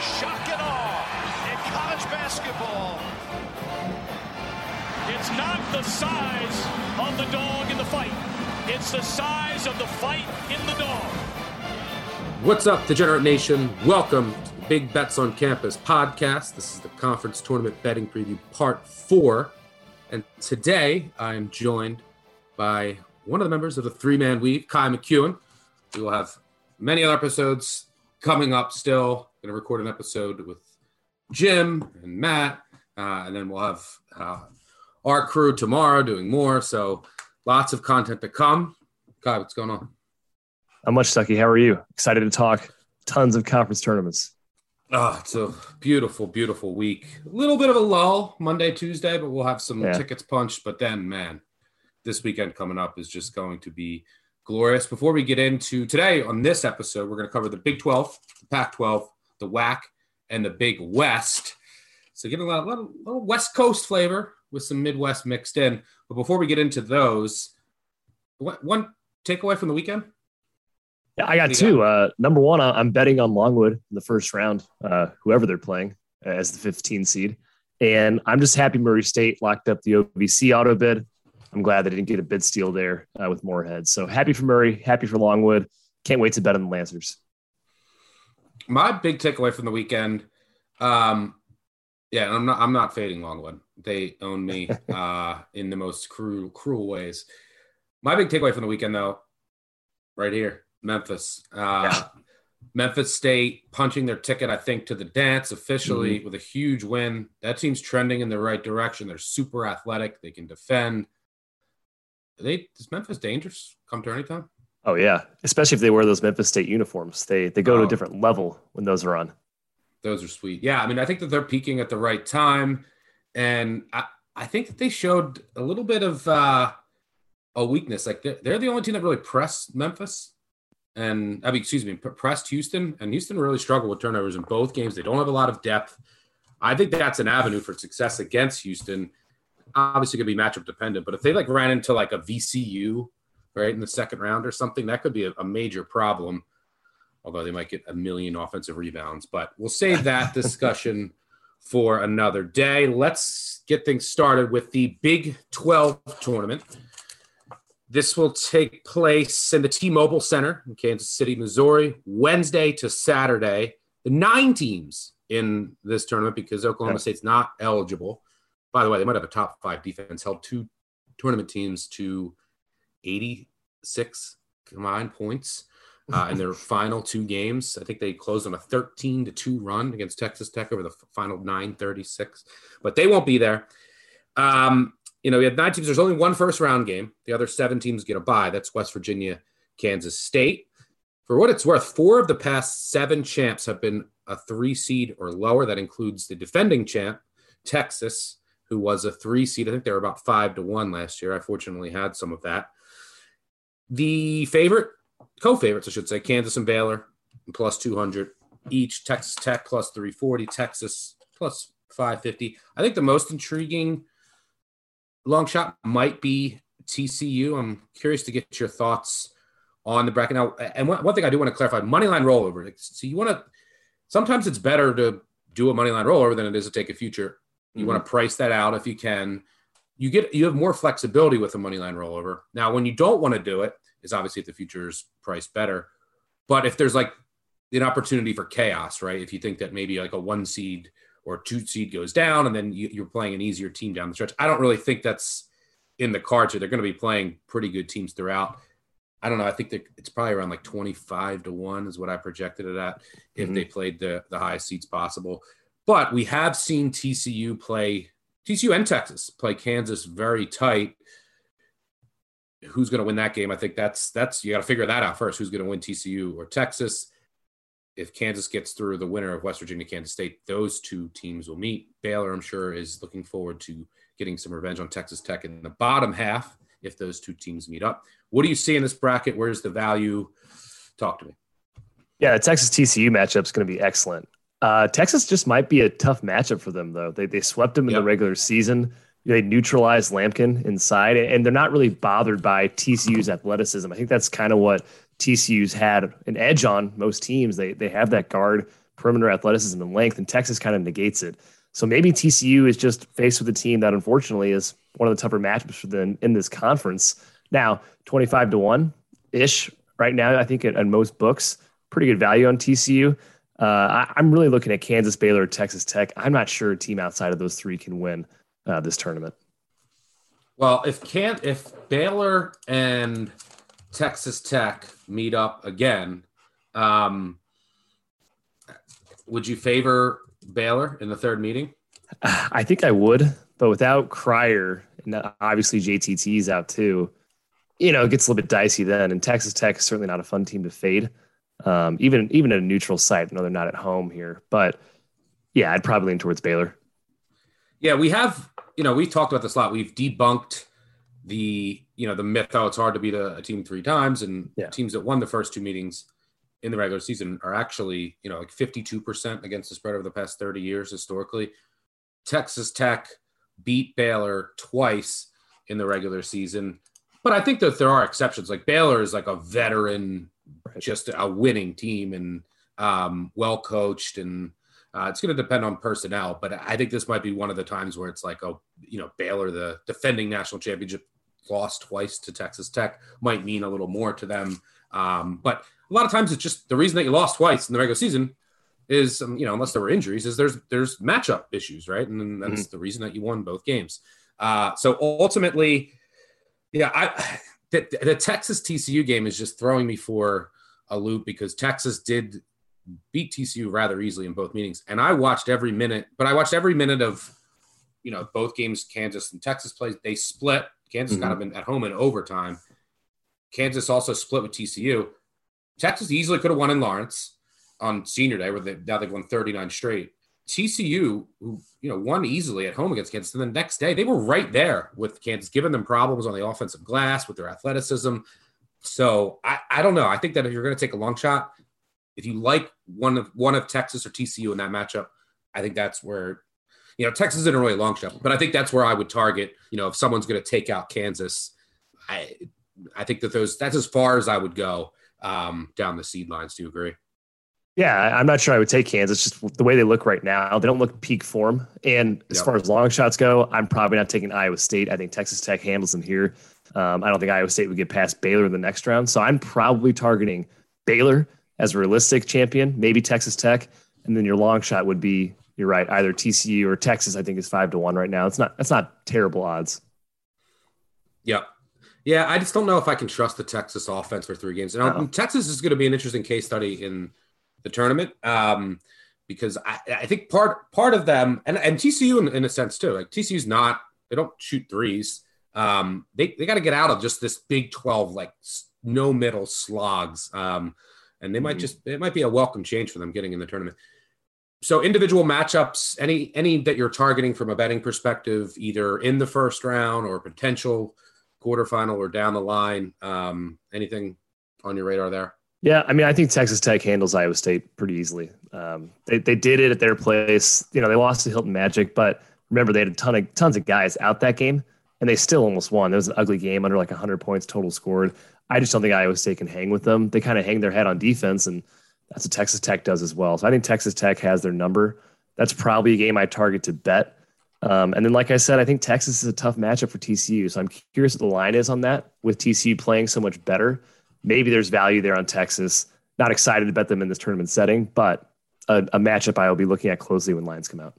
Shock and awe in college basketball. It's not the size of the dog in the fight. It's the size of the fight in the dog. What's up, Degenerate Nation? Welcome to the Big Bets on Campus podcast. This is the conference tournament betting preview part four. And today I am joined by one of the members of the three man weave, Ky McKeon. We will have many other episodes coming up still. Going to record an episode with Jim and Matt. Uh, and then we'll have uh, our crew tomorrow doing more. So lots of content to come. Ky, what's going on? Not much, Stuckey. How are you? Excited to talk tons of conference tournaments. Oh, it's a beautiful, beautiful week. A little bit of a lull Monday, Tuesday, but we'll have some Yeah. tickets punched. But then, man, this weekend coming up is just going to be glorious. Before we get into today on this episode, we're going to cover the Big 12, the Pac 12, the WAC, and the Big West. So, getting a lot, little, little West Coast flavor with some Midwest mixed in. But before we get into those, what, one takeaway from the weekend? Yeah, I got What do you two. Uh, number one, I'm betting on Longwood in the first round, uh, whoever they're playing as the 15 seed. And I'm just happy Murray State locked up the OVC auto bid. I'm glad they didn't get a bid steal there uh, with Morehead. So happy for Murray, happy for Longwood. Can't wait to bet on the Lancers. My big takeaway from the weekend um yeah i'm not i'm not fading longwood. They own me uh in the most cruel cruel ways. My big takeaway from the weekend though right here memphis. Uh Yeah. memphis state punching their ticket i think to the dance officially with a huge win. That team's trending in the right direction. They're super athletic. They can defend. Are they is memphis dangerous? Come to any time Oh yeah, especially if they wear those Memphis State uniforms. They they go to Oh. a different level when those are on. Those are sweet. Yeah, I mean, I think that they're peaking at the right time, and I, I think that they showed a little bit of uh, a weakness. Like they're, they're the only team that really pressed Memphis, and I mean, excuse me, pressed Houston, and Houston really struggled with turnovers in both games. They don't have a lot of depth. I think that's an avenue for success against Houston. Obviously, going to be matchup dependent, but if they like ran into like a VCU right in the second round or something, that could be a, a major problem although they might get a million offensive rebounds. But we'll save that discussion for another day. Let's get things started with the Big 12 tournament. This will take place in the T Mobile Center in Kansas City, Missouri, Wednesday to Saturday. The nine teams in this tournament because Oklahoma. State's not eligible. By the way, they might have a top five defense, held two tournament teams to 86 combined points uh, in their final two games. I think they closed on a 13 to 2 run against Texas Tech over the final 936, but they won't be there. Um, you know, we had nine teams. There's only one first round game. The other seven teams get a bye. That's West Virginia, Kansas State. For what it's worth, four of the past seven champs have been a three seed or lower. That includes the defending champ, Texas, who was a three seed. I think they were about five to one last year. I fortunately had some of that. The favorite, co-favorites, I should say, Kansas and Baylor plus 200 each. Texas Tech plus 340, Texas plus 550. I think the most intriguing long shot might be TCU. I'm curious to get your thoughts on the bracket now. And one, one thing I do want to clarify: money line rollover. So you want to. Sometimes it's better to do a money line rollover than it is to take a future. You mm-hmm. want to price that out if you can. You get you have more flexibility with a money line rollover. Now, when you don't want to do it, is obviously if the futures price better. But if there's like an opportunity for chaos, right? If you think that maybe like a one seed or two seed goes down, and then you, you're playing an easier team down the stretch, I don't really think that's in the cards here. They're going to be playing pretty good teams throughout. I don't know. I think that it's probably around like 25 to 1 is what I projected it at if Mhm. they played the, the highest seats possible. But we have seen TCU play, TCU and Texas play Kansas very tight. Who's going to win that game? I think that's, that's, you got to figure that out first. Who's going to win TCU or Texas? if Kansas gets through the winner of West Virginia, Kansas State, those two teams will meet. Baylor, I'm sure, is looking forward to getting some revenge on Texas Tech in the bottom half if those two teams meet up. What do you see in this bracket? Where's the value? Talk to me. Yeah, the Texas TCU matchup is going to be excellent. Uh, Texas just might be a tough matchup for them, though. They, they swept them in Yep. the regular season. They neutralized Lampkin inside, and they're not really bothered by TCU's athleticism. I think that's kind of what TCU's had an edge on most teams. They they have that guard perimeter athleticism and length, and Texas kind of negates it. So maybe TCU is just faced with a team that unfortunately is one of the tougher matchups for them in this conference. Now, 25 to 1 ish right now, I think at, at most books, pretty good value on TCU. Uh, I, I'm really looking at Kansas, Baylor, Texas Tech. I'm not sure a team outside of those three can win uh, this tournament. Well, if can if Baylor and Texas Tech meet up again, um, would you favor Baylor in the third meeting? I think I would, but without Cryer, and obviously JTT's out too, you know, it gets a little bit dicey then. And Texas Tech is certainly not a fun team to fade, um, even even at a neutral site. I know they're not at home here, but yeah, I'd probably lean towards Baylor. Yeah, we have. You know, we've talked about this a lot. We've debunked the you know the myth. Oh, it's hard to beat a, a team three times, and Yeah. teams that won the first two meetings in the regular season are actually you know like fifty two percent against the spread over the past thirty years historically. Texas Tech beat Baylor twice in the regular season, but I think that there are exceptions. Like Baylor is like a veteran, Right. just a winning team and um, well coached and uh, it's going to depend on personnel, but I think this might be one of the times where it's like, oh, you know, Baylor, the defending national championship, lost twice to Texas Tech, might mean a little more to them. Um, but a lot of times, it's just the reason that you lost twice in the regular season is, um, you know, unless there were injuries, is there's there's matchup issues, right? And that's the reason that you won both games. Uh, so ultimately, yeah, I the, the Texas TCU game is just throwing me for a loop because Texas did beat TCU rather easily in both meetings. And I watched every minute, but I watched every minute of, you know, both games Kansas and Texas played. They split. Kansas got mm-hmm. them at home in overtime. Kansas also split with TCU. Texas easily could have won in Lawrence on senior day, where they, now they've won 39 straight. TCU, who you know won easily at home against Kansas, and the next day they were right there with Kansas, giving them problems on the offensive glass with their athleticism. So I, I don't know. I think that if you're going to take a long shot, if you like one of one of Texas or TCU in that matchup, I think that's where you know Texas isn't really a long shot, but I think that's where I would target. You know, if someone's going to take out Kansas, I I think that those that's as far as I would go um, down the seed lines. Do you agree? Yeah, I'm not sure I would take Kansas. It's just the way they look right now, they don't look peak form. And as Yep. far as long shots go, I'm probably not taking Iowa State. I think Texas Tech handles them here. Um, I don't think Iowa State would get past Baylor in the next round. So I'm probably targeting Baylor as a realistic champion, maybe Texas Tech, and then your long shot would be you're right, either TCU or Texas. I think is five to one right now. It's not that's not terrible odds. Yep. Yeah, I just don't know if I can trust the Texas offense for three games. And. Texas is going to be an interesting case study in the tournament um, because I, I think part part of them and, and TCU in, in a sense too. Like TCU's not they don't shoot threes. Um, they they got to get out of just this Big Twelve like no middle slogs. Um, and they might Mhm. just it might be a welcome change for them getting in the tournament. So individual matchups, any any that you're targeting from a betting perspective, either in the first round or potential quarterfinal or down the line. Um, anything on your radar there? Yeah, I mean, I think Texas Tech handles Iowa State pretty easily. Um, they they did it at their place. You know, they lost to Hilton Magic, but remember they had a ton of tons of guys out that game, and they still almost won. It was an ugly game, under like 100 points total scored. I just don't think Iowa State can hang with them. They kind of hang their head on defense, and that's what Texas Tech does as well. So I think Texas Tech has their number. That's probably a game I target to bet. Um, and then, like I said, I think Texas is a tough matchup for TCU. So I'm curious what the line is on that with TCU playing so much better maybe there's value there on Texas. Not excited to bet them in this tournament setting, but a, a matchup I will be looking at closely when lines come out.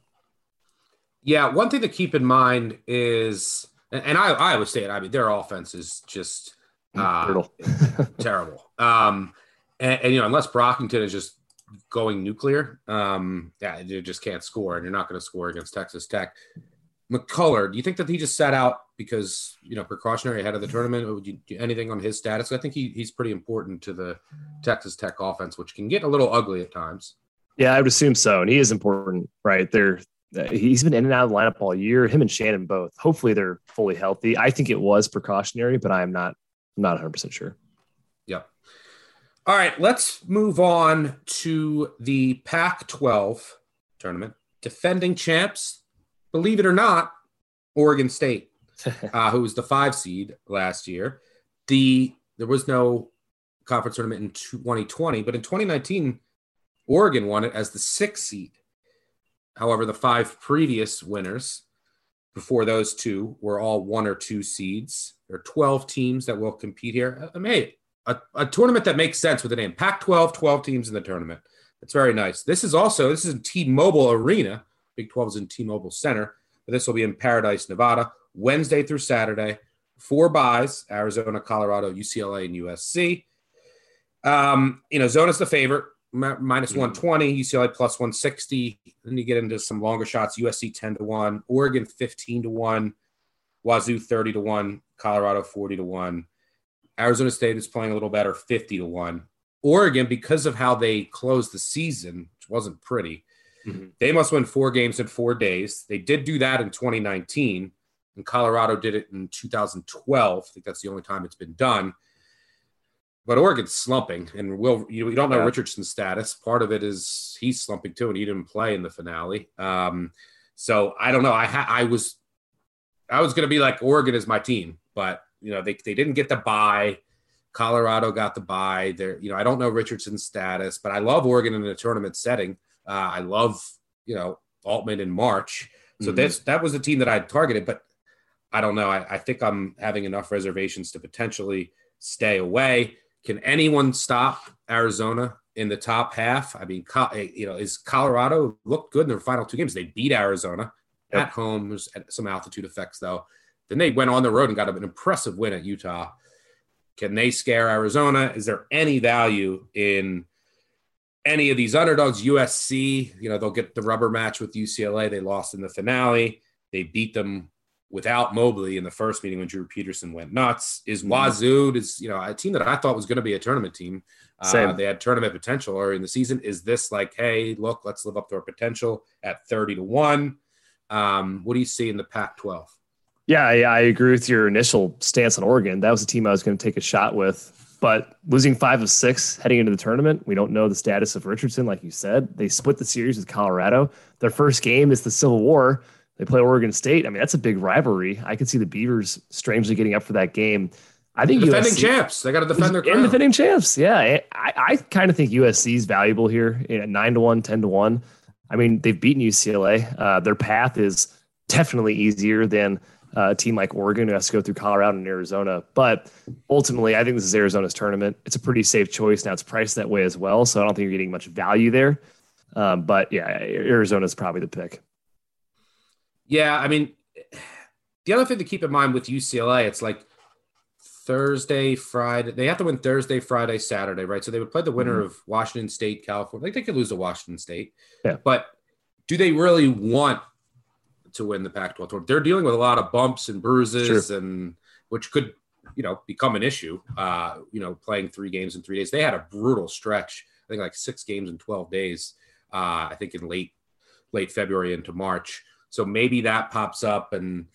Yeah, one thing to keep in mind is, and I I would say it. I mean, their offense is just uh, terrible. Um, and, and you know, unless Brockington is just going nuclear, um, yeah, you just can't score, and you're not going to score against Texas Tech. McCullar, do you think that he just sat out because you know precautionary ahead of the tournament? Would you do anything on his status? I think he, he's pretty important to the Texas Tech offense, which can get a little ugly at times. Yeah, I would assume so, and he is important, right? There, he's been in and out of the lineup all year. Him and Shannon both. Hopefully, they're fully healthy. I think it was precautionary, but I am not I'm not 100 percent sure. Yep. All right, let's move on to the Pac-12 tournament. Defending champs, believe it or not, Oregon State, uh, who was the five seed last year. The there was no conference tournament in 2020, but in 2019, Oregon won it as the sixth seed. However, the five previous winners before those two were all one or two seeds. There are 12 teams that will compete here. I mean, a, a tournament that makes sense with the name Pac 12, 12 teams in the tournament. It's very nice. This is also, this is in T Mobile Arena. Big 12 is in T Mobile Center. But this will be in Paradise, Nevada, Wednesday through Saturday. Four byes Arizona, Colorado, UCLA, and USC. Um, you know, Zona's the favorite, minus mm-hmm. 120, UCLA plus 160. Then you get into some longer shots USC 10 to 1, Oregon 15 to 1, Wazoo 30 to 1, Colorado 40 to 1. Arizona State is playing a little better 50 to 1. Oregon, because of how they closed the season, which wasn't pretty, Mm-hmm. They must win four games in four days. They did do that in 2019, and Colorado did it in 2012. I think that's the only time it's been done. But Oregon's slumping, and will you, you don't know yeah. Richardson's status. Part of it is he's slumping too, and he didn't play in the finale. Um, so I don't know. I ha- I was I was going to be like Oregon is my team, but you know they they didn't get the bye. Colorado got the bye. There, you know, I don't know Richardson's status, but I love Oregon in a tournament setting. Uh, I love, you know, Altman in March. So mm-hmm. this that was the team that I targeted, but I don't know. I, I think I'm having enough reservations to potentially stay away. Can anyone stop Arizona in the top half? I mean, eh, you know, is Colorado looked good in their final two games? They beat Arizona yep. at home. There's some altitude effects though. Then they went on the road and got an impressive win at Utah. Can they scare Arizona? Is there any value in any of these underdogs, USC, you know, they'll get the rubber match with UCLA. They lost in the finale. They beat them without Mobley in the first meeting when Drew Peterson went nuts. Is mm-hmm. Wazoo is you know a team that I thought was going to be a tournament team. Uh, they had tournament potential early in the season. Is this like, hey, look, let's live up to our potential at thirty to one? Um, what do you see in the Pac-12? Yeah, yeah, I agree with your initial stance on Oregon. That was a team I was going to take a shot with but losing five of six heading into the tournament, we don't know the status of Richardson, like you said. They split the series with Colorado. Their first game is the Civil War. They play Oregon State. I mean, that's a big rivalry. I could see the Beavers strangely getting up for that game. I think defending USC, champs. They got to defend their crown. And defending champs. Yeah, I, I kind of think USC is valuable here nine to one, 10 to one. I mean, they've beaten UCLA. Uh, their path is definitely easier than uh, a team like Oregon who has to go through Colorado and Arizona. But ultimately, I think this is Arizona's tournament. It's a pretty safe choice. Now it's priced that way as well. So I don't think you're getting much value there. Um, but yeah, Arizona is probably the pick. Yeah. I mean, the other thing to keep in mind with UCLA, it's like Thursday, Friday. They have to win Thursday, Friday, Saturday, right? So they would play the winner mm-hmm. of Washington State, California. Like they could lose to Washington State. Yeah. But do they really want to win the Pac-12 tournament. They're dealing with a lot of bumps and bruises, sure. and which could, you know, become an issue. Uh, you know, playing three games in three days. They had a brutal stretch. I think like six games in 12 days. Uh, I think in late late February into March. So maybe that pops up, and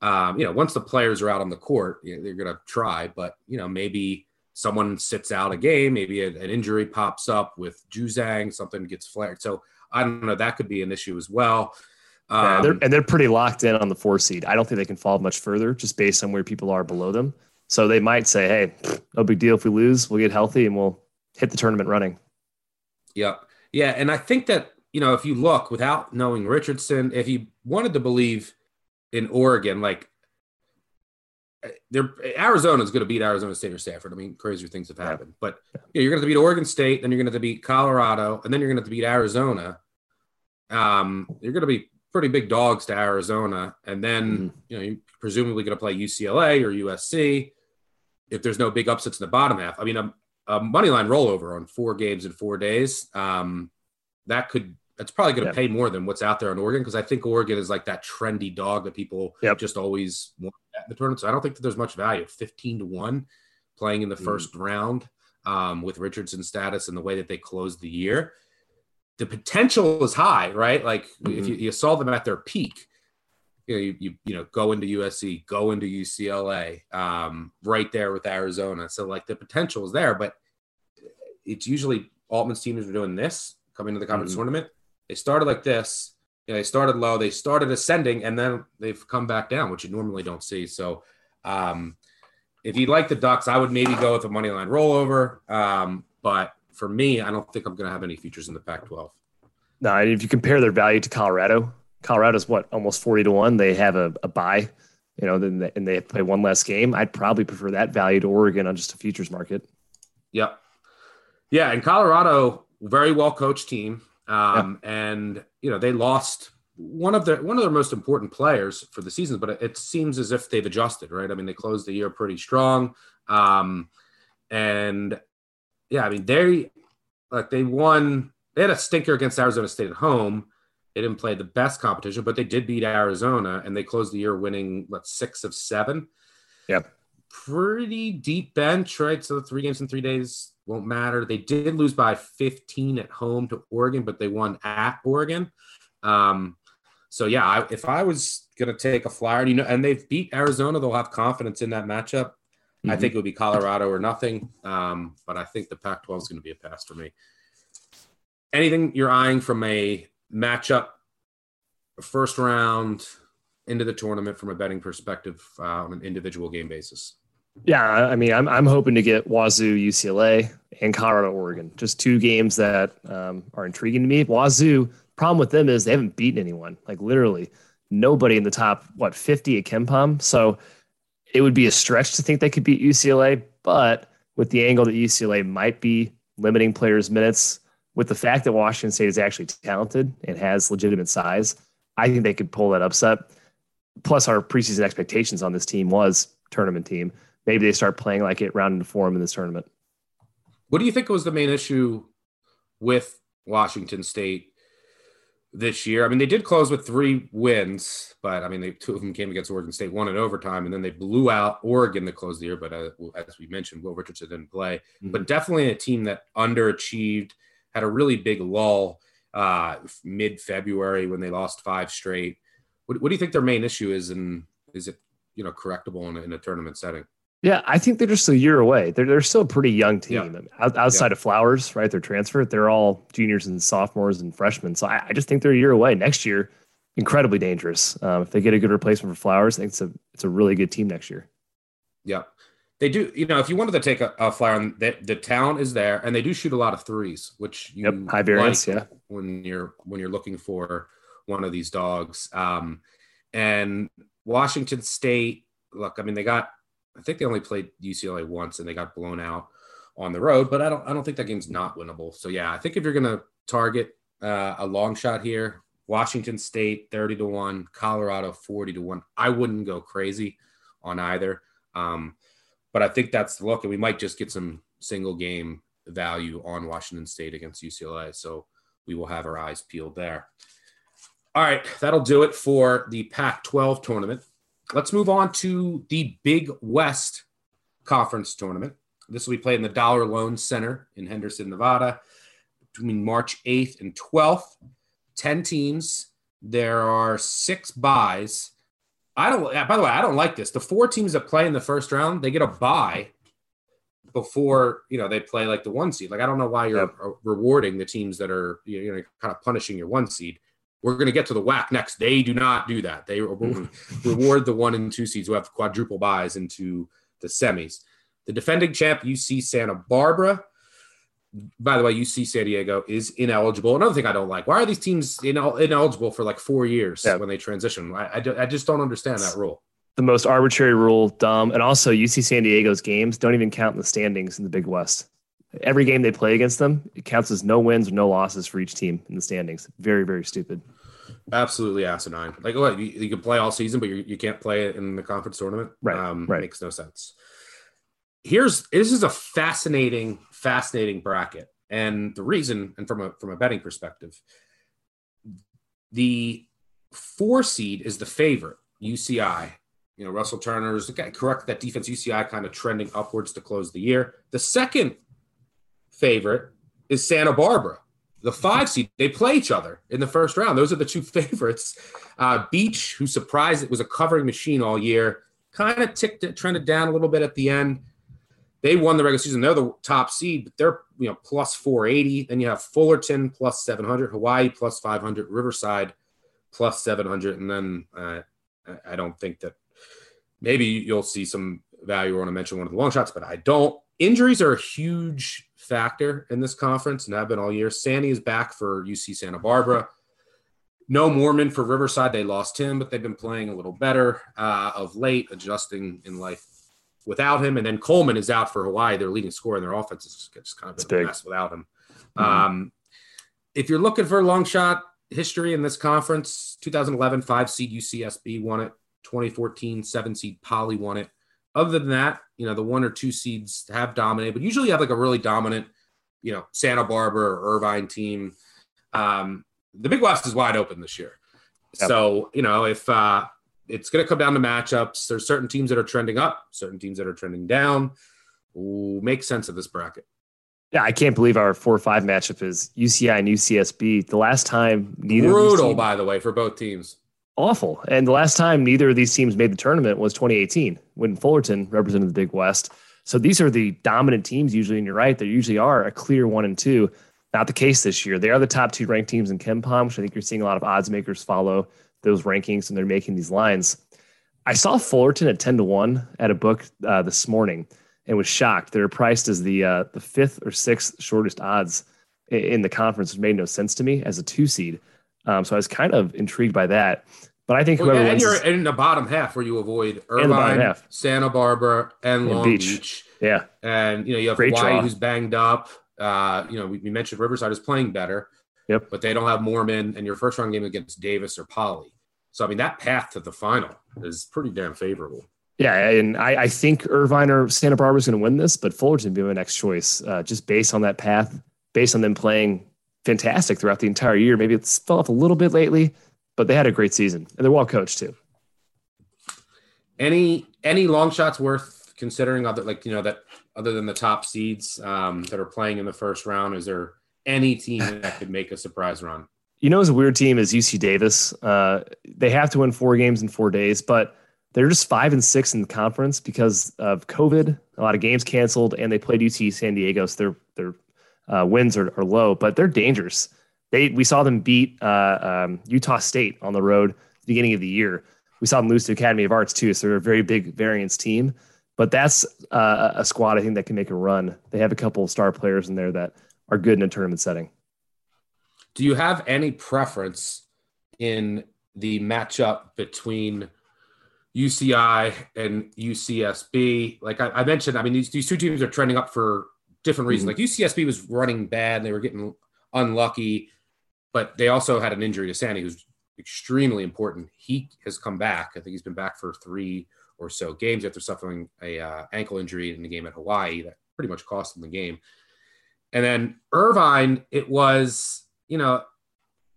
um, you know, once the players are out on the court, you know, they're going to try. But you know, maybe someone sits out a game, maybe a, an injury pops up with Juzang, something gets flared. So I don't know. That could be an issue as well. Um, yeah, they're, and they're pretty locked in on the four seed. I don't think they can fall much further just based on where people are below them. So they might say, hey, no big deal if we lose. We'll get healthy and we'll hit the tournament running. Yep. Yeah. And I think that, you know, if you look without knowing Richardson, if you wanted to believe in Oregon, like Arizona is going to beat Arizona State or Stanford. I mean, crazier things have happened, but you know, you're going to beat Oregon State, then you're going to beat Colorado, and then you're going to beat Arizona. Um, you're going to be pretty big dogs to Arizona, and then mm-hmm. you know you're presumably going to play UCLA or USC if there's no big upsets in the bottom half. I mean, a, a money line rollover on four games in four days um, that could that's probably going to Yeah. pay more than what's out there on Oregon because I think Oregon is like that trendy dog that people Yep. just always want at the tournament. So I don't think that there's much value. 15 to 1 playing in the Mm. first round um, with Richardson status and the way that they closed the year. The potential is high, right? Like if Mhm. you, you saw them at their peak, you know, you, you, you know, go into USC, go into UCLA, um, right there with Arizona. So like the potential is there, but it's usually Altman's teams are doing this coming to the conference Mhm. tournament. They started like this. You know, they started low, they started ascending, and then they've come back down, which you normally don't see. So, um, if you like the Ducks, I would maybe go with a money line rollover. Um, but for me, I don't think I'm going to have any futures in the Pac-12. No, and if you compare their value to Colorado, Colorado's what almost forty to one. They have a, a bye, you know, then they, and they play one less game. I'd probably prefer that value to Oregon on just a futures market. Yep. Yeah, and Colorado, very well coached team, um, and you know they lost one of their one of their most important players for the season, but it, it seems as if they've adjusted, right? I mean, they closed the year pretty strong, um, and yeah, I mean they like they won. They had a stinker against Arizona State at home. They didn't play the best competition, but they did beat Arizona, and they closed the year winning what six of seven Yep. pretty deep bench, right? So the three games in three days won't matter. They did lose by 15 at home to Oregon, but they won at Oregon. Um, so yeah, I, if I was gonna take a flyer, you know, and they've beat Arizona, they'll have confidence in that matchup. I Mhm. think it would be Colorado or nothing. Um, but I think the Pac-12 is going to be a pass for me. Anything you're eyeing from a matchup, first round into the tournament from a betting perspective uh, on an individual game basis? Yeah, I mean, I'm I'm hoping to get Wazoo, UCLA, and Colorado, Oregon. Just two games that um, are intriguing to me. Wazoo. Problem with them is they haven't beaten anyone. Like literally nobody in the top what 50 at KenPom. So it would be a stretch to think they could beat UCLA. But with the angle that UCLA might be limiting players' minutes, with the fact that Washington State is actually talented and has legitimate size, I think they could pull that upset. Plus, our preseason expectations on this team was tournament team maybe they start playing like it round into form in this tournament. What do you think was the main issue with Washington State this year? I mean, they did close with three wins, but I mean, they, two of them came against Oregon State, one in overtime, and then they blew out Oregon to close the year. But uh, as we mentioned, Will Richardson didn't play. But definitely a team that underachieved, had a really big lull uh, mid February when they lost five straight. What, what do you think their main issue is, and is it you know correctable in in a tournament setting? Yeah, I think they're just a year away. They're, they're still a pretty young team. Yeah. I mean, out- outside of Flowers, right? They're transferred. They're all juniors and sophomores and freshmen. So I, I just think they're a year away. Next year, incredibly dangerous. Um, if they get a good replacement for Flowers, I think it's a it's a really good team next year. Yeah. They do, you know, if you wanted to take a, a flyer on the, the talent is there and they do shoot a lot of threes, which you Yep, high variance, like yeah. when you're when you're looking for one of these dogs. Um and Washington State, look, I mean, they got I think they only played UCLA once and they got blown out on the road, but I don't I don't think that game's not winnable. So yeah, I think if you're gonna target uh, a long shot here, Washington State 30 to 1, Colorado 40 to 1. I wouldn't go crazy on either. Um, but I think that's the look, and we might just get some single game value on Washington State against UCLA. So we will have our eyes peeled there. All right, that'll do it for the Pac 12 tournament. Let's move on to the Big West Conference tournament. This will be played in the Dollar Loan Center in Henderson, Nevada, between March 8th and 12th. 10 teams. There are six byes. I don't, by the way, I don't like this. The four teams that play in the first round, they get a bye before, you know, they play like the one seed. Like, I don't know why you're uh, rewarding the teams that are, you know, kind of punishing your one seed. We're going to get to the WAC next. They do not do that. They mm-hmm. reward the one and two seeds who have quadruple byes into the semis. The defending champ, UC Santa Barbara. By the way, UC San Diego is ineligible. Another thing I don't like: why are these teams inel- ineligible for like four years Yeah. when they transition? I, I, do- I just don't understand that rule. The most arbitrary rule, dumb, and also UC San Diego's games don't even count in the standings in the Big West. Every game they play against them, it counts as no wins or no losses for each team in the standings. Very, very stupid. Absolutely asinine. Like, what you, you can play all season, but you, you can't play it in the conference tournament. Right, Um, right. Makes no sense. Here's this is a fascinating, fascinating bracket, and the reason, and from a from a betting perspective, The four seed is the favorite, UCI. You know, Russell Turner's correct that defense UCI kind of trending upwards to close the year. The second favorite is Santa Barbara, the five seed. They play each other in the first round. Those are the two favorites. Uh, Beach, who surprised it was a covering machine all year, kind of ticked it, trended down a little bit at the end. They won the regular season. They're the top seed, but they're you know plus 480. Then you have Fullerton plus 700, Hawaii plus 500, Riverside plus 700, and then uh, I don't think that maybe you'll see some value. I want to mention one of the long shots, but I don't. Injuries are a huge factor in this conference and I've been all year. Sandy is back for UC Santa Barbara. No Mormon for Riverside. They lost him, but they've been playing a little better uh, of late, adjusting in life without him. And then Coleman is out for Hawaii. Their leading scorer in their offense is just kind of a mess without him. Mm-hmm. Um, if you're looking for a long shot history in this conference, 2011 five seed UCSB won it. 2014 seven seed Poly won it. Other than that, you know, the one or two seeds have dominated, but usually you have like a really dominant, you know, Santa Barbara or Irvine team. Um, the Big West is wide open this year. Yep. So, you know, if uh, it's going to come down to matchups, there's certain teams that are trending up, certain teams that are trending down. Ooh, make sense of this bracket. Yeah, I can't believe our four or five matchup is UCI and UCSB. The last time neither brutal, teams, by the way, for both teams awful. And the last time neither of these teams made the tournament was 2018 when Fullerton represented the Big West. So these are the dominant teams usually, and you're right, they usually are a clear one and two. Not the case this year. They are the top two ranked teams in KenPom, which I think you're seeing a lot of odds makers follow those rankings and they're making these lines. I saw Fullerton at 10 to 1 at a book uh, this morning and was shocked. They're priced as the uh, the fifth or sixth shortest odds in the conference, which made no sense to me as a two seed. Um, so I was kind of intrigued by that. But I think well, whoever and you're in the bottom half where you avoid Irvine, Santa Barbara, and, and Long Beach. Beach. Yeah, and you know you have Great Hawaii draw. who's banged up. Uh, you know we, we, mentioned Riverside is playing better. Yep. But they don't have Moorman, and your first round game against Davis or Poly. So I mean that path to the final is pretty damn favorable. Yeah, and I, I think Irvine or Santa Barbara is going to win this, but Fullerton be my next choice, uh, just based on that path, based on them playing fantastic throughout the entire year. Maybe it's fell off a little bit lately, but they had a great season and they're well coached too. Any any long shots worth considering other like you know that other than the top seeds um, that are playing in the first round? Is there any team that could make a surprise run? You know, as a weird team is UC Davis. Uh, they have to win four games in four days, but they're just five and six in the conference because of COVID. A lot of games canceled, and they played UC San Diego, so their their uh, wins are, are low, but they're dangerous. They we saw them beat uh, um, Utah State on the road the beginning of the year. We saw them lose to Academy of Arts too, so they're a very big variance team. But that's uh, a squad I think that can make a run. They have a couple of star players in there that are good in a tournament setting. Do you have any preference in the matchup between UCI and UCSB? Like I, I mentioned, I mean these, these two teams are trending up for different reasons. Mm-hmm. Like UCSB was running bad; they were getting unlucky but they also had an injury to Sandy, who's extremely important. He has come back. I think he's been back for three or so games after suffering a uh, ankle injury in the game at Hawaii that pretty much cost him the game. And then Irvine, it was you know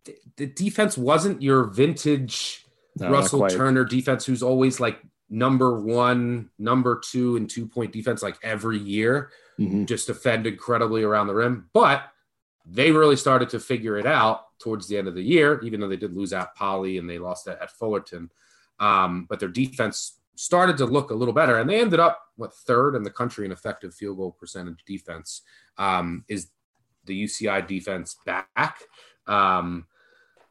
the, the defense wasn't your vintage no, Russell Turner defense, who's always like number one, number two, and two point defense like every year. Mm-hmm. Just defend incredibly around the rim, but they really started to figure it out towards the end of the year, even though they did lose at Poly and they lost at, at Fullerton. Um, but their defense started to look a little better, and they ended up what third in the country in effective field goal percentage defense. Um, is the UCI defense back? Um,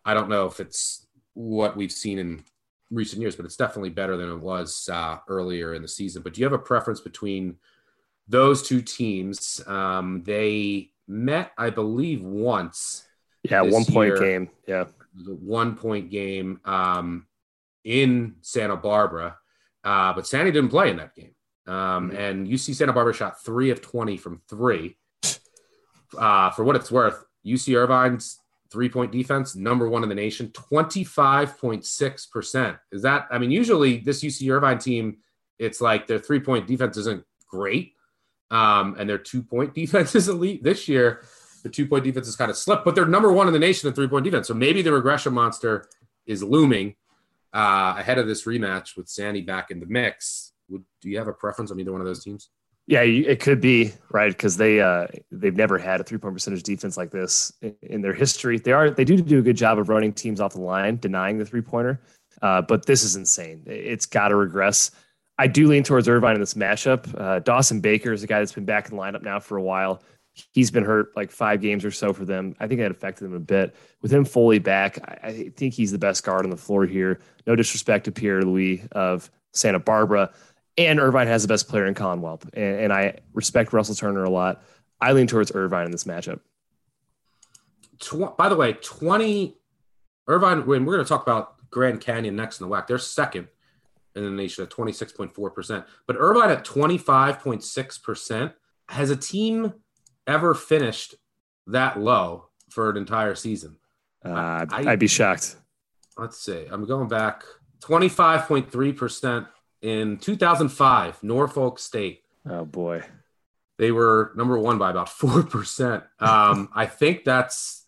I don't know if it's what we've seen in recent years, but it's definitely better than it was uh, earlier in the season. But do you have a preference between those two teams? Um, they met, I believe, once yeah, one point year, game. Yeah, the one point game um, in Santa Barbara, uh, but Sandy didn't play in that game. Um, mm-hmm. And UC Santa Barbara shot three of twenty from three. Uh, for what it's worth, UC Irvine's three point defense, number one in the nation, 25.6%. Is that, I mean, usually this UC Irvine team, it's like their three point defense isn't great. Um, and their two point defense is elite. This year, the two point defense has kind of slipped, but they're number one in the nation in three point defense. So maybe the regression monster is looming uh, ahead of this rematch with Sandy back in the mix. Would, do you have a preference on either one of those teams? Yeah, it could be right because they uh, they've never had a three point percentage defense like this in their history. They are they do do a good job of running teams off the line, denying the three pointer. Uh, but this is insane. It's got to regress. I do lean towards Irvine in this matchup. Uh, Dawson Baker is a guy that's been back in the lineup now for a while. He's been hurt like five games or so for them. I think that affected them a bit. With him fully back, I, I think he's the best guard on the floor here. No disrespect to Pierre Louis of Santa Barbara. And Irvine has the best player in Collin Welp. And, and I respect Russell Turner a lot. I lean towards Irvine in this matchup. Tw- by the way, 20 Irvine, when we're going to talk about Grand Canyon next in the WAC, they're second in the nation at 26.4%. But Irvine at 25.6%. Has a team ever finished that low for an entire season? Uh, I, I'd be shocked. Let's see. I'm going back 25.3% in 2005, Norfolk State. Oh boy. They were number one by about 4%. Um, I think that's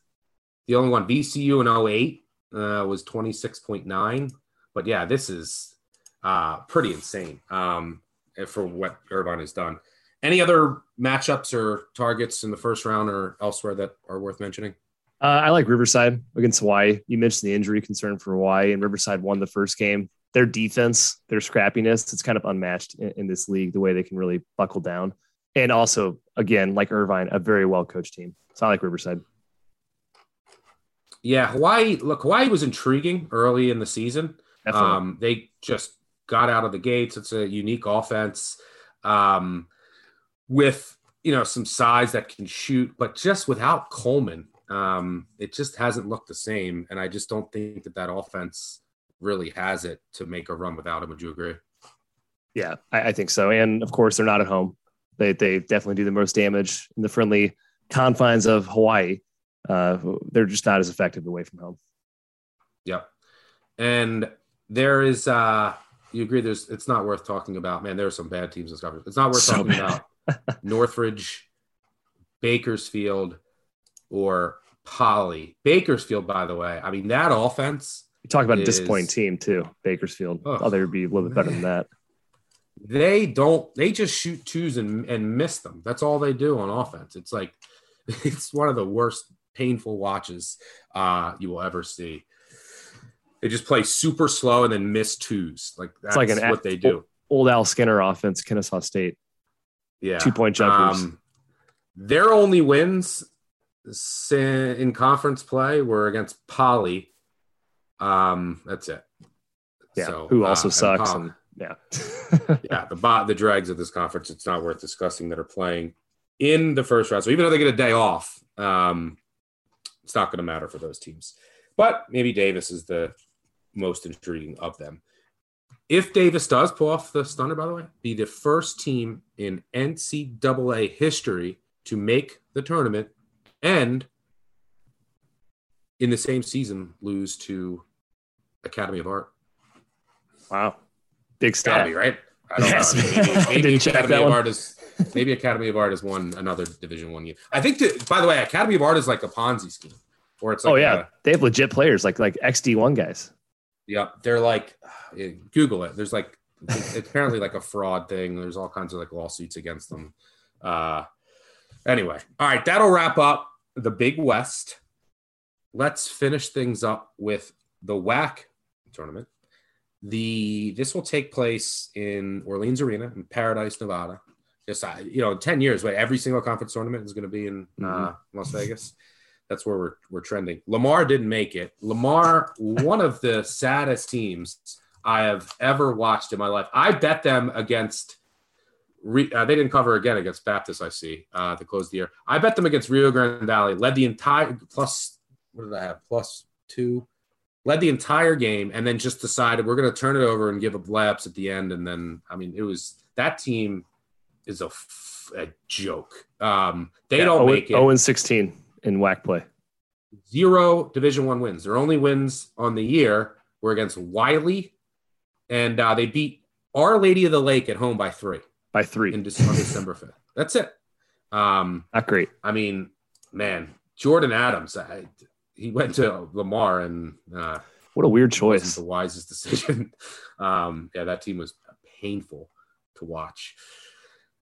the only one. VCU in 08 uh, was 26.9. But yeah, this is uh, pretty insane um, for what Irvine has done. Any other matchups or targets in the first round or elsewhere that are worth mentioning? Uh, I like Riverside against Hawaii. You mentioned the injury concern for Hawaii, and Riverside won the first game their defense, their scrappiness, it's kind of unmatched in, in, this league, the way they can really buckle down. And also, again, like Irvine, a very well coached team. Not like Riverside. Yeah, Hawaii, look, Hawaii was intriguing early in the season. Um, they just got out of the gates. It's a unique offense um, with, you know, some size that can shoot, but just without Coleman, um, it just hasn't looked the same. And I just don't think that that offense really has it to make a run without him. Would you agree? Yeah, I, I, think so. And of course, they're not at home. They they definitely do the most damage in the friendly confines of Hawaii. Uh, they're just not as effective away from home. Yep. And there is uh you agree there's it's not worth talking about. Man, there are some bad teams in this conference. It's not worth so talking bad. about Northridge, Bakersfield, or Poly. Bakersfield, by the way. I mean, that offense talk about a disappointing team too, Bakersfield. Oh, Thought they would be a little bit better than that. They don't. They just shoot twos and and miss them. That's all they do on offense. It's like it's one of the worst, painful watches uh, you will ever see. They just play super slow and then miss twos. Like that's like an what they do. Old Al Skinner offense, Kennesaw State. Yeah, two point jumpers. Um, their only wins in conference play were against Poly um, that's it. Yeah. So, who also uh, sucks. And, yeah. yeah. The bot, the dregs of this conference, it's not worth discussing that are playing in the first round. So even though they get a day off, um, it's not going to matter for those teams. But maybe Davis is the most intriguing of them. If Davis does pull off the stunner, by the way, be the first team in NCAA history to make the tournament and in the same season lose to Academy of Art. Wow, big stat, be, right? I don't yes. know. Maybe, maybe Academy of Art is maybe Academy of Art has won another Division One year. I think. that, by the way, Academy of Art is like a Ponzi scheme, or it's like oh yeah, a, they have legit players like like XD one guys. Yep, they're like Google it. There's like apparently like a fraud thing. There's all kinds of like lawsuits against them. Uh, anyway, all right, that'll wrap up the Big West. Let's finish things up with the WAC tournament. The this will take place in Orleans Arena in Paradise, Nevada. Just uh, you know, in ten years, wait, every single conference tournament is going to be in uh, mm-hmm. Las Vegas. That's where we're we're trending. Lamar didn't make it. Lamar, one of the saddest teams I have ever watched in my life. I bet them against. Uh, they didn't cover again against Baptist. I see uh, to close the year. I bet them against Rio Grande Valley. Led the entire plus. What did I have? Plus two led the entire game, and then just decided we're going to turn it over and give up laps at the end. And then, I mean, it was that team is a, a joke. Um, they yeah, don't 0, make it. 0 and 16 in WAC play. Zero Division One wins. Their only wins on the year were against Wiley, and uh, they beat Our Lady of the Lake at home by three. By three in December, December 5th. That's it. Um, Not great. I mean, man, Jordan Adams. I, he went to Lamar, and uh, what a weird choice. the wisest decision. um, yeah, that team was painful to watch.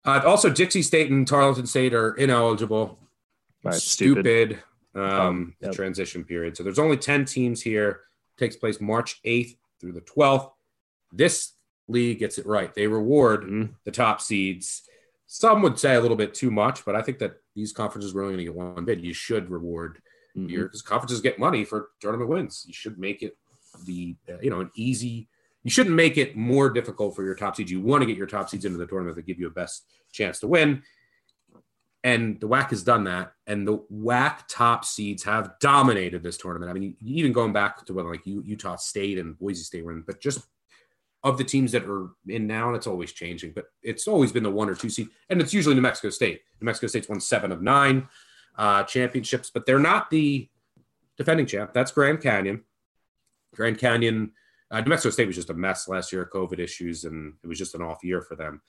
Uh, also, Dixie State and Tarleton State are ineligible. Right, stupid. stupid, um, yep. transition period. So there's only 10 teams here. Takes place March 8th through the 12th. This league gets it right. They reward Mhm. the top seeds. Some would say a little bit too much, but I think that these conferences are only going to get one bid. You should reward Mhm. your because conferences get money for tournament wins. You should make it the uh, you know an easy. You shouldn't make it more difficult for your top seeds. You want to get your top seeds into the tournament that give you a best chance to win. And the WAC has done that, and the WAC top seeds have dominated this tournament. I mean, even going back to when like Utah State and Boise State were in, but just of the teams that are in now, and it's always changing, but it's always been the one or two seed, and it's usually New Mexico State. New Mexico State's won seven of nine uh, championships, but they're not the defending champ. That's Grand Canyon. Grand Canyon, uh, New Mexico State was just a mess last year, COVID issues, and it was just an off year for them.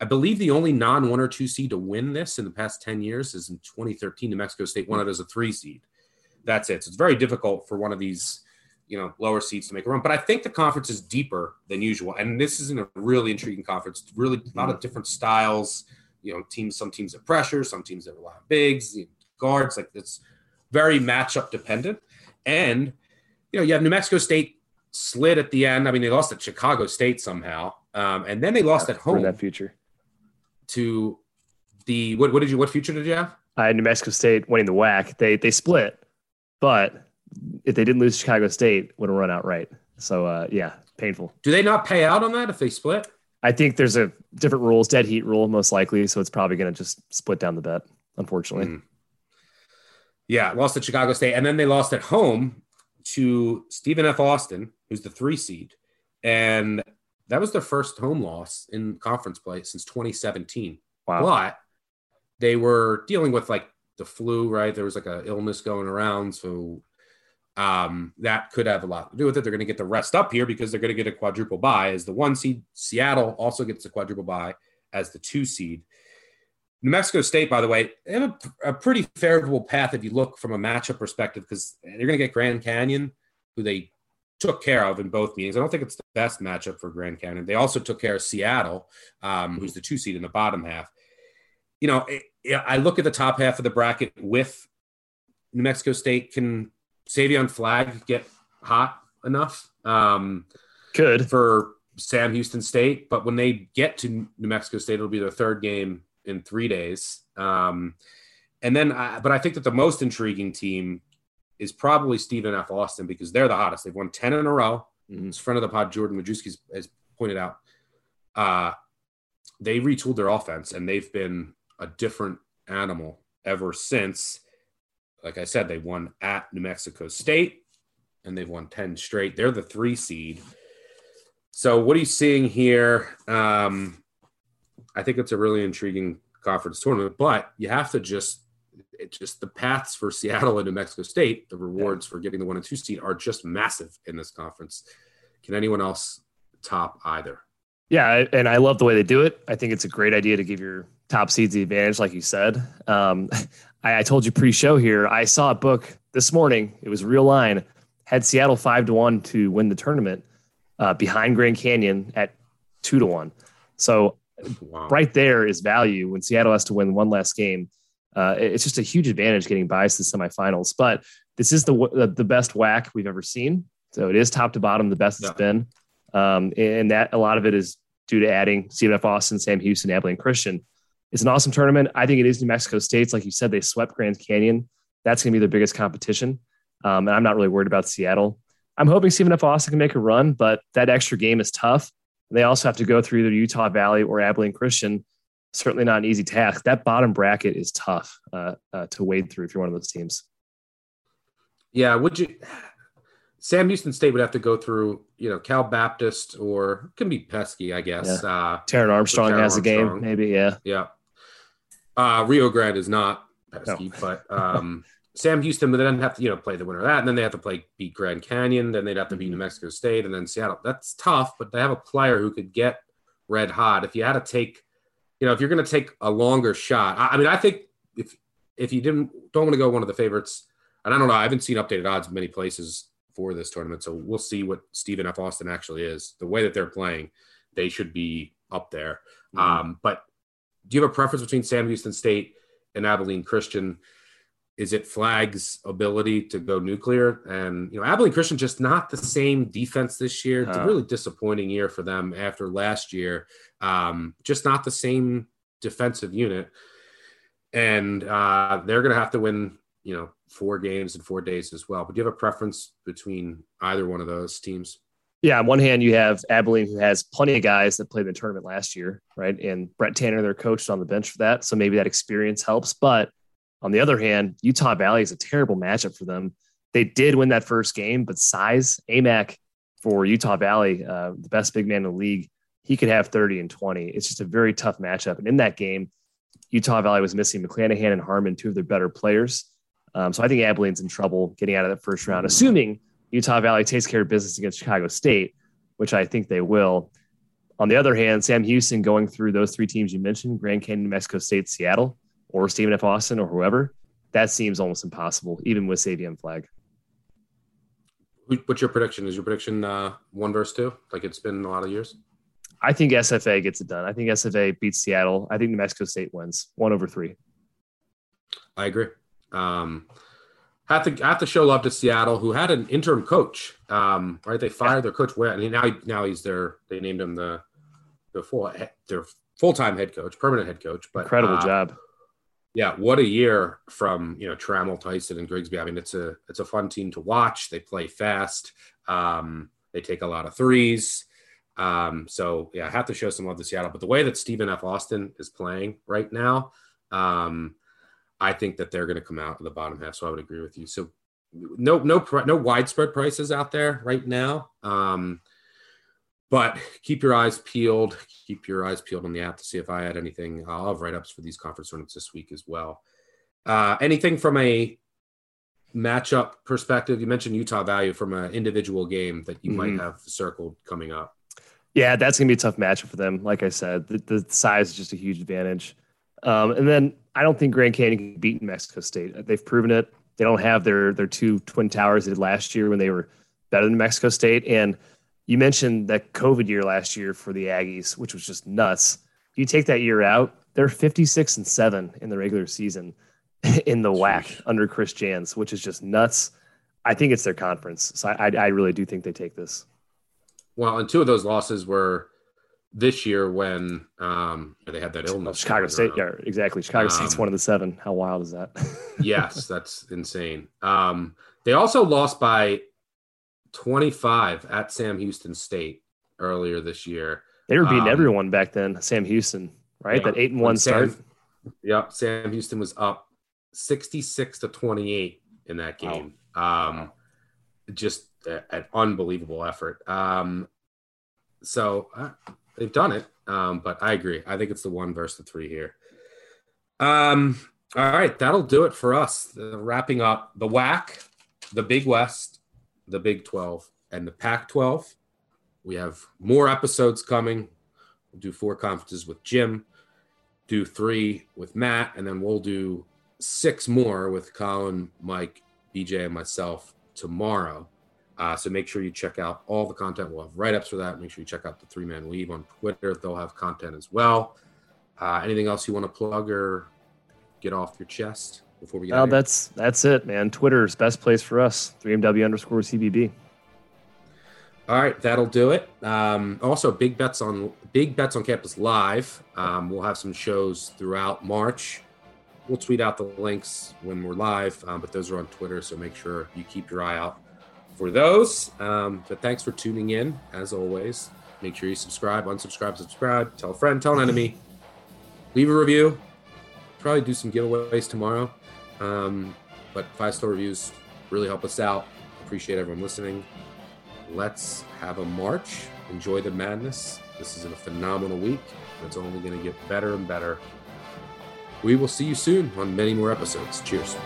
I believe the only non one or two seed to win this in the past 10 years is in 2013. New Mexico State won it as a three seed. That's it. So it's very difficult for one of these, you know, lower seeds to make a run. But I think the conference is deeper than usual. And this is a really intriguing conference. Really a lot of different styles. You know, teams, some teams have pressure, some teams a lot of bigs, guards. Like it's very matchup dependent. And, you know, you have New Mexico State slid at the end. I mean, they lost at Chicago State somehow. Um, and then they lost at For home that future. to the what, what did you what future did you have? I had New Mexico State winning the WAC. They they split, but if they didn't lose Chicago State, would have run outright. So uh, yeah, painful. Do they not pay out on that if they split? I think there's a different rules, dead heat rule most likely. So it's probably going to just split down the bet. Unfortunately, Mm. Yeah, lost at Chicago State, and then they lost at home to Stephen F. Austin, who's the three seed, and that was their first home loss in conference play since 2017. wow. But they were dealing with like the flu, right? There was like a illness going around, so um, that could have a lot to do with it. They're going to get the rest up here because they're going to get a quadruple bye as the one seed. Seattle also gets a quadruple bye as the two seed. New Mexico State, by the way, they have a, a pretty favorable path if you look from a matchup perspective because they're going to get Grand Canyon, who they took care of in both meetings. I don't think it's the best matchup for Grand Canyon. They also took care of Seattle, um, who's the two seed in the bottom half. You know, it, I look at the top half of the bracket with New Mexico State. Can Savion Flagg get hot enough um, Could for Sam Houston State? But when they get to New Mexico State, it'll be their third game in three days. Um, and then, I, but I think that the most intriguing team is probably Stephen F. Austin because they're the hottest. They've won 10 in a row. Mhm. As friend of the pod, Jordan Majewski has pointed out, uh, they retooled their offense and they've been a different animal ever since. Like I said, they won at New Mexico State and they've won 10 straight. They're the three seed. So, what are you seeing here? Um, I think it's a really intriguing conference tournament, but you have to just it just the paths for Seattle and New Mexico State, the rewards for getting the one and two seed are just massive in this conference. Can anyone else top either? Yeah, and I love the way they do it. I think it's a great idea to give your top seeds the advantage, like you said. Um, I, I told you pre-show here. I saw a book this morning. It was real line. Had Seattle five to one to win the tournament uh, behind Grand Canyon at two to one. So Wow. right there is value when Seattle has to win one last game. Uh, it's just a huge advantage getting byes to the semifinals. But this is the the, best WAC we've ever seen. So it is top to bottom the best it's Yeah. been, um, and that a lot of it is due to adding Stephen F. Austin, Sam Houston, Abilene Christian. It's an awesome tournament. I think it is New Mexico State's like you said they swept Grand Canyon. That's going to be their biggest competition, um, and I'm not really worried about Seattle. I'm hoping Stephen F. Austin can make a run, but that extra game is tough. They also have to go through either Utah Valley or Abilene Christian. Certainly not an easy task. That bottom bracket is tough uh, uh, to wade through if you're one of those teams. Yeah, would you? Sam Houston State would have to go through, you know, Cal Baptist or can be Pesky, I guess. Uh, Taran Armstrong has a game, maybe. Yeah. yeah. Uh, Rio Grande is not Pesky, but um, Sam Houston but they would then have to, you know, play the winner of that, and then they have to play beat Grand Canyon, then they'd have to beat New Mexico State, and then Seattle. That's tough, but they have a player who could get red hot. If you had to take, you know, if you're going to take a longer shot, I, I mean, I think if if you didn't don't want to go one of the favorites, and I don't know, I haven't seen updated odds many places for this tournament, so we'll see what Stephen F. Austin actually is. The way that they're playing, they should be up there. Mm-hmm. Um, but do you have a preference between Sam Houston State and Abilene Christian? Is it Flagg's ability to go nuclear? And you know, Abilene Christian just not the same defense this year. It's a really disappointing year for them after last year. Um, just not the same defensive unit, and uh, they're going to have to win. You know, four games in four days as well. But do you have a preference between either one of those teams? Yeah, on one hand, you have Abilene, who has plenty of guys that played in the tournament last year, right? And Brette Tanner, their coach, is on the bench for that. So maybe that experience helps. But on the other hand, Utah Valley is a terrible matchup for them. They did win that first game, but size, Aimaq for Utah Valley, uh, the best big man in the league, he could have 30 and 20. It's just a very tough matchup. And in that game, Utah Valley was missing McClanahan and Harmon, two of their better players. Um, so I think Abilene's in trouble getting out of that first round, assuming Utah Valley takes care of business against Chicago State, which I think they will. On the other hand, Sam Houston going through those three teams you mentioned Grand Canyon, Mexico State, Seattle, or Stephen F. Austin or whoever, that seems almost impossible, even with Savion Flagg. What's your prediction? Is your prediction uh, one versus two, like it's been a lot of years? I think SFA gets it done. I think SFA beats Seattle. I think New Mexico State wins one over three. I agree. Um, have to have to show love to Seattle, who had an interim coach. Um, right, they fired yeah. their coach. Where and now now he's their they named him the the full their full time head coach, permanent head coach. But incredible uh, job. Yeah, what a year from you know Trammell, Tyson, and Grigsby. I mean, it's a it's a fun team to watch. They play fast. Um, they take a lot of threes. Um, so yeah, I have to show some love to Seattle. But the way that Stephen F. Austin is playing right now, um, I think that they're going to come out in the bottom half. So I would agree with you. So no, no, no widespread prices out there right now. Um, but keep your eyes peeled. Keep your eyes peeled on the app to see if I had anything. I'll have write ups for these conference tournaments this week as well. Uh, anything from a matchup perspective? You mentioned Utah Valley from an individual game that you mm-hmm. might have circled coming up. Yeah, that's gonna be a tough matchup for them. Like I said, the, the size is just a huge advantage. Um, and then I don't think Grand Canyon can beat Mexico State. They've proven it. They don't have their their two twin towers they did last year when they were better than Mexico State. And you mentioned that COVID year last year for the Aggies, which was just nuts. You take that year out, they're 56 and seven in the regular season in the WAC under Chris Jans, which is just nuts. I think it's their conference. So I, I really do think they take this. Well, and two of those losses were this year when um, they had that illness. Chicago State, yeah, exactly. Chicago um, State's one of the seven. How wild is that? yes, that's insane. Um, they also lost by 25 at Sam Houston State earlier this year. They were beating um, everyone back then. Sam Houston, right? Yeah, that eight and one Sam, start. Yep, Sam Houston was up 66 to 28 in that game. Wow. Um, wow. Just a, an unbelievable effort. Um, so. Uh, they've done it. Um, but I agree. I think it's the one versus the three here. Um, all right, that'll do it for us. Uh, wrapping up the WAC, the Big West, the Big 12, and the Pac 12. We have more episodes coming. We'll do four conferences with Jim, do three with Matt, and then we'll do six more with Colin, Mike, BJ, and myself tomorrow. Uh, so make sure you check out all the content. We'll have write ups for that. Make sure you check out the three man weave on Twitter. They'll have content as well. Uh, anything else you want to plug or get off your chest before we get? Oh, that's that's it, man. Twitter's best place for us. 3MW underscore CBB. All right, that'll do it. Um, also, big bets on big bets on campus live. Um, we'll have some shows throughout March. We'll tweet out the links when we're live, um, but those are on Twitter, so make sure you keep your eye out for those. Um, but thanks for tuning in, as always. Make sure you subscribe, unsubscribe, subscribe, tell a friend, tell an enemy, leave a review. Probably do some giveaways tomorrow. Um, but five star reviews really help us out. Appreciate everyone listening. Let's have a March. Enjoy the madness. This is a phenomenal week. It's only going to get better and better. We will see you soon on many more episodes. Cheers.